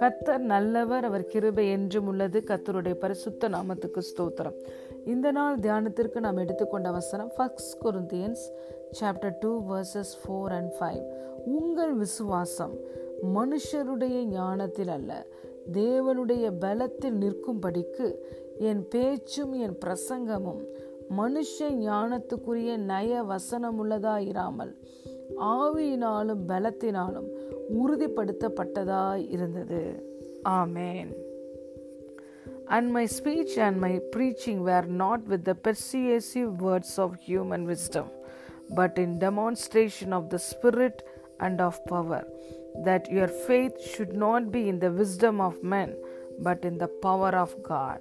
கத்தர் நல்லவர் அவர் கிருபை என்றும் உள்ளது. கத்தருடைய பரிசுத்த நாமத்துக்கு ஸ்தோத்திரம். இந்த நாள் தியானத்திற்கு நாம் எடுத்துக்கொண்ட வசனம் first Corinthians chapter two verses four and five உங்கள் விசுவாசம் மனுஷருடைய ஞானத்தில் அல்ல தேவனுடைய பலத்தில் நிற்கும்படிக்கு என் பேச்சும் என் பிரசங்கமும் மனுஷ ஞானத்துக்குரிய நய வசனமுள்ளதாயிராமல் ஆவியினாலும் பலத்தினாலும் உறுதிப்படுத்தப்பட்டதாய் இருந்தது ஆமேன் And my speech and my preaching were not with the persuasive words of human wisdom, but in demonstration of the Spirit and of power, that your faith should not be in the wisdom of men, but in the power of God.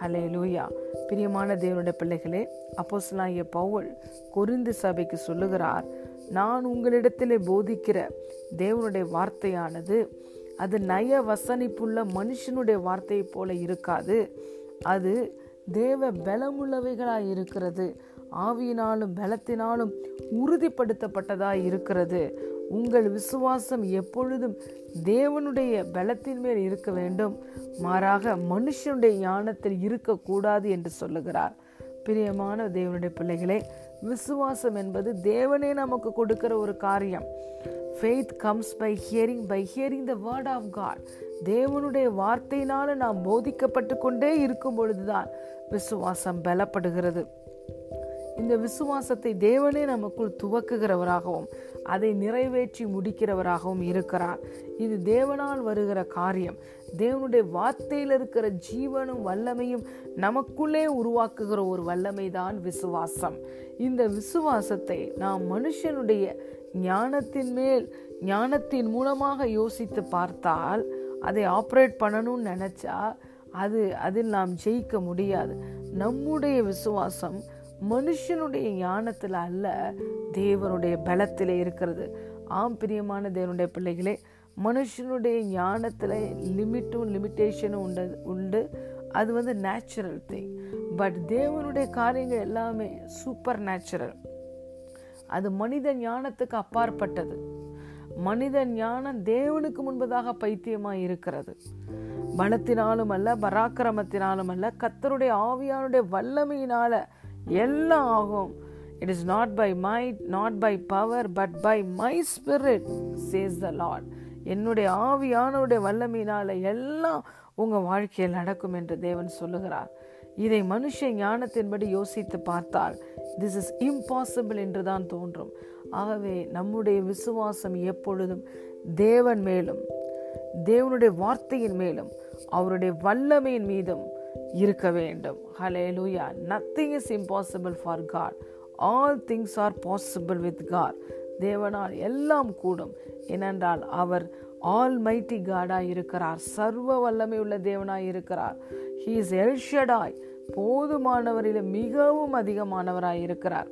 ஹலே லூயா பிரியமான தேவனுடைய பிள்ளைகளே அப்போஸ்லாகிய Pavul Corinth சபைக்கு சொல்லுகிறார் நான் உங்களிடத்திலே போதிக்கிற தேவனுடைய வார்த்தையானது அது நய வசனிப்புள்ள மனுஷனுடைய வார்த்தையை போல இருக்காது. அது தேவ பலமுள்ளவைகளாய் இருக்கிறது. ஆவியினாலும் பலத்தினாலும் உறுதிப்படுத்தப்பட்டதாய் இருக்கிறது. உங்கள் விசுவாசம் எப்பொழுதும் தேவனுடைய பலத்தின் மேல் இருக்க வேண்டும். மாறாக மனுஷனுடைய ஞானத்தில் இருக்கக்கூடாது என்று சொல்லுகிறார். பிரியமான தேவனுடைய பிள்ளைகளே விசுவாசம் என்பது தேவனே நமக்கு கொடுக்கிற ஒரு காரியம். Faith comes by hearing by hearing the word of God தேவனுடைய வார்த்தையினால் நாம் போதிக்கப்பட்டு கொண்டே இருக்கும் பொழுதுதான் விசுவாசம் பலப்படுகிறது. இந்த விசுவாசத்தை தேவனே நமக்குள் துவக்குகிறவராகவும் அதை நிறைவேற்றி முடிக்கிறவராகவும் இருக்கிறார். இது தேவனால் வருகிற காரியம். தேவனுடைய வார்த்தையில் இருக்கிற ஜீவனும் வல்லமையும் நமக்குள்ளே உருவாக்குகிற ஒரு வல்லமை தான் விசுவாசம். இந்த விசுவாசத்தை நாம் மனுஷனுடைய ஞானத்தின் மேல் ஞானத்தின் மூலமாக யோசித்து பார்த்தால் அதை ஆப்ரேட் பண்ணணும்னு நினச்சா அது அதில் நாம் ஜெயிக்க முடியாது. நம்முடைய விசுவாசம் மனுஷனுடைய ஞானத்தில் அல்ல தேவனுடைய பலத்திலே இருக்கிறது. ஆம் பிரியமான தேவனுடைய பிள்ளைகளே மனுஷனுடைய ஞானத்தில் லிமிட்டும் லிமிட்டேஷனும் உண்டு உண்டு. அது வந்து நேச்சுரல் திங் பட் தேவனுடைய காரியங்கள் எல்லாமே சூப்பர் நேச்சுரல் அது மனித ஞானத்துக்கு அப்பாற்பட்டது. மனித ஞானம் தேவனுக்கு முன்பதாக பைத்தியமாக இருக்கிறது. பலத்தினாலும் அல்ல பராக்கிரமத்தினாலும் அல்ல கத்தருடைய ஆவியானுடைய வல்லமையினால எல்லாம் ஆகும். It is not by might not by power but by my spirit says the Lord என்னுடைய ஆவியானவருடைய வல்லமையினால எல்லாம் உங்கள் வாழ்க்கையில் நடக்கும் என்று தேவன் சொல்லுகிறார். இதை மனுஷ ஞானத்தின்படி யோசித்து பார்த்தால் திஸ் இஸ் இம்பாசிபிள் என்று தான் தோன்றும். ஆகவே நம்முடைய விசுவாசம் எப்பொழுதும் தேவன் மேலும் தேவனுடைய வார்த்தையின் மேலும் அவருடைய வல்லமையின் மீதும் இருக்க வேண்டும். Hallelujah nothing is impossible for God all things are possible with God தேவனால் எல்லாம் கூடும். ஏனென்றால் அவர் ஆல் மைட்டி காடாய் இருக்கிறார். சர்வ வல்லமை உள்ள தேவனாய் இருக்கிறார். ஹீ இஸ் எல்ஷடாய் போதுமானவரில் மிகவும் அதிகமானவராய் இருக்கிறார்.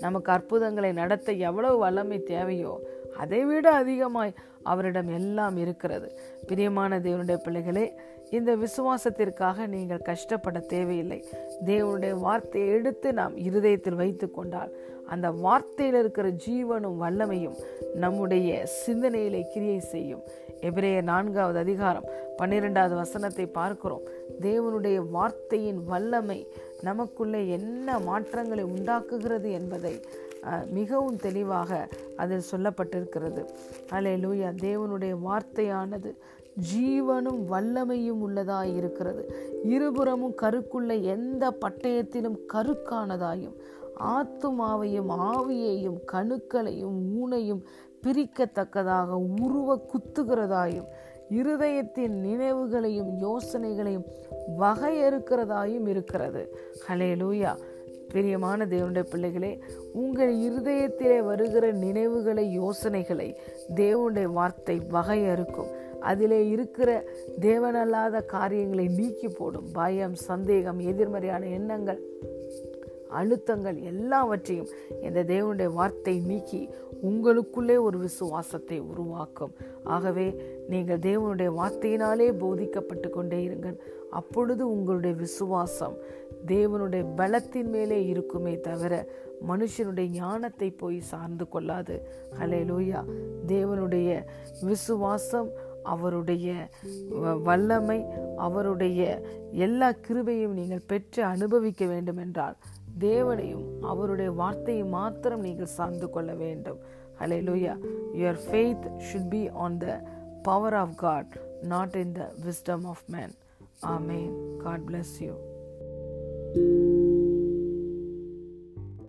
நமக்கு அற்புதங்களை நடத்த எவ்வளவு வல்லமை தேவையோ அதைவிட அதிகமாய் அவரிடம் எல்லாம் இருக்கிறது. பிரியமான தேவனுடைய பிள்ளைகளே இந்த விசுவாசத்திற்காக நீங்கள் கஷ்டப்பட தேவையில்லை. தேவனுடைய வார்த்தையை எடுத்து நாம் இருதயத்தில் வைத்து கொண்டால் அந்த வார்த்தையில் இருக்கிற ஜீவனும் வல்லமையும் நம்முடைய சிந்தனையிலே கிரியை செய்யும். எபிரேய நான்காவது அதிகாரம் பன்னிரெண்டாவது வசனத்தை பார்க்கிறோம். தேவனுடைய வார்த்தையின் வல்லமை நமக்குள்ளே என்ன மாற்றங்களை உண்டாக்குகிறது என்பதை மிகவும் தெளிவாக அதில் சொல்லப்பட்டிருக்கிறது. அலே லூயா தேவனுடைய வார்த்தையானது ஜீவனும் வல்லமையும் உள்ளதாய் இருக்கிறது. இருபுறமும் கருக்குள்ள எந்த பட்டயத்திலும் கருக்கானதாயும் ஆத்துமாவையும் ஆவியையும் கணுக்களையும் ஊனையும் பிரிக்கத்தக்கதாக உருவ குத்துகிறதாயும் இருதயத்தின் நினைவுகளையும் யோசனைகளையும் வகையறுக்கிறதாயும் இருக்கிறது. ஹலே லூயா பிரியமான தேவனுடைய பிள்ளைகளே உங்கள் இருதயத்திலே வருகிற நினைவுகளை யோசனைகளை தேவனுடைய வார்த்தை வகையறுக்கும். அதிலே இருக்கிற தேவனல்லாத காரியங்களை நீக்கி போடும். பயம் சந்தேகம் எதிர்மறையான எண்ணங்கள் அழுத்தங்கள் எல்லாவற்றையும் இந்த தேவனுடைய வார்த்தை நீக்கி உங்களுக்குள்ளே ஒரு விசுவாசத்தை உருவாக்கும். ஆகவே நீங்கள் தேவனுடைய வார்த்தையினாலே போதிக்கப்பட்டு கொண்டே இருங்கள். அப்பொழுது உங்களுடைய விசுவாசம் தேவனுடைய பலத்தின் மேலே இருக்குமே தவிர மனுஷனுடைய ஞானத்தை போய் சார்ந்து கொள்ளாது. ஹலே லூயா தேவனுடைய விசுவாசம் அவருடைய வல்லமை அவருடைய எல்லா கிருபையும் நீங்கள் பெற்று அனுபவிக்க வேண்டும் என்றால் தேவனையும் அவருடைய வார்த்தையை மாத்திரம் நீங்கள் சார்ந்து கொள்ள வேண்டும். Hallelujah your faith should be on the power of God not in the wisdom of man amen God bless you Thank you.